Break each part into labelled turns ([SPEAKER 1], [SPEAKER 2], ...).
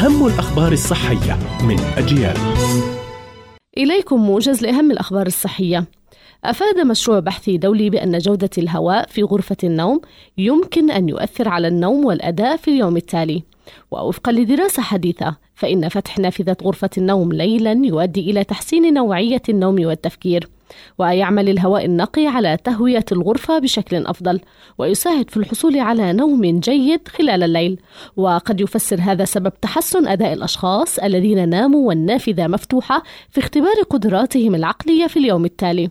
[SPEAKER 1] أهم الأخبار الصحية من أجيال.
[SPEAKER 2] إليكم موجز لأهم الأخبار الصحية. أفاد مشروع بحثي دولي بأن جودة الهواء في غرفة النوم يمكن أن يؤثر على النوم والأداء في اليوم التالي. ووفقا لدراسة حديثة فإن فتح نافذة غرفة النوم ليلا يؤدي إلى تحسين نوعية النوم والتفكير. ويعمل الهواء النقي على تهوية الغرفة بشكل أفضل ويساعد في الحصول على نوم جيد خلال الليل. وقد يفسر هذا سبب تحسن أداء الأشخاص الذين ناموا والنافذة مفتوحة في اختبار قدراتهم العقلية في اليوم التالي.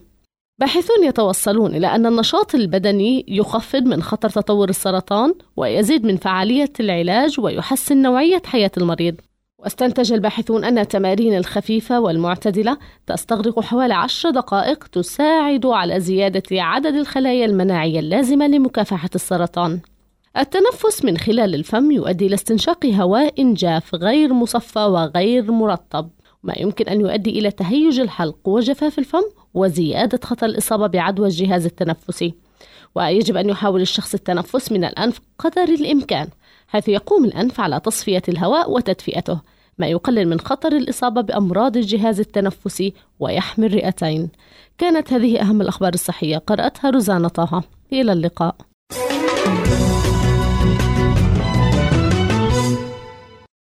[SPEAKER 2] باحثون يتوصلون إلى أن النشاط البدني يخفض من خطر تطور السرطان ويزيد من فعالية العلاج ويحسن نوعية حياة المريض. واستنتج الباحثون أن التمارين الخفيفة والمعتدلة تستغرق حوالي عشر دقائق تساعد على زيادة عدد الخلايا المناعية اللازمة لمكافحة السرطان. التنفس من خلال الفم يؤدي إلى استنشاق هواء جاف غير مصفى وغير مرطب ما يمكن أن يؤدي إلى تهيج الحلق وجفاف الفم وزيادة خطر الإصابة بعدوى الجهاز التنفسي. ويجب أن يحاول الشخص التنفس من الأنف قدر الإمكان حيث يقوم الأنف على تصفية الهواء وتدفئته ما يقلل من خطر الإصابة بأمراض الجهاز التنفسي ويحمي الرئتين. كانت هذه أهم الأخبار الصحية قرأتها روزانا طه. إلى اللقاء.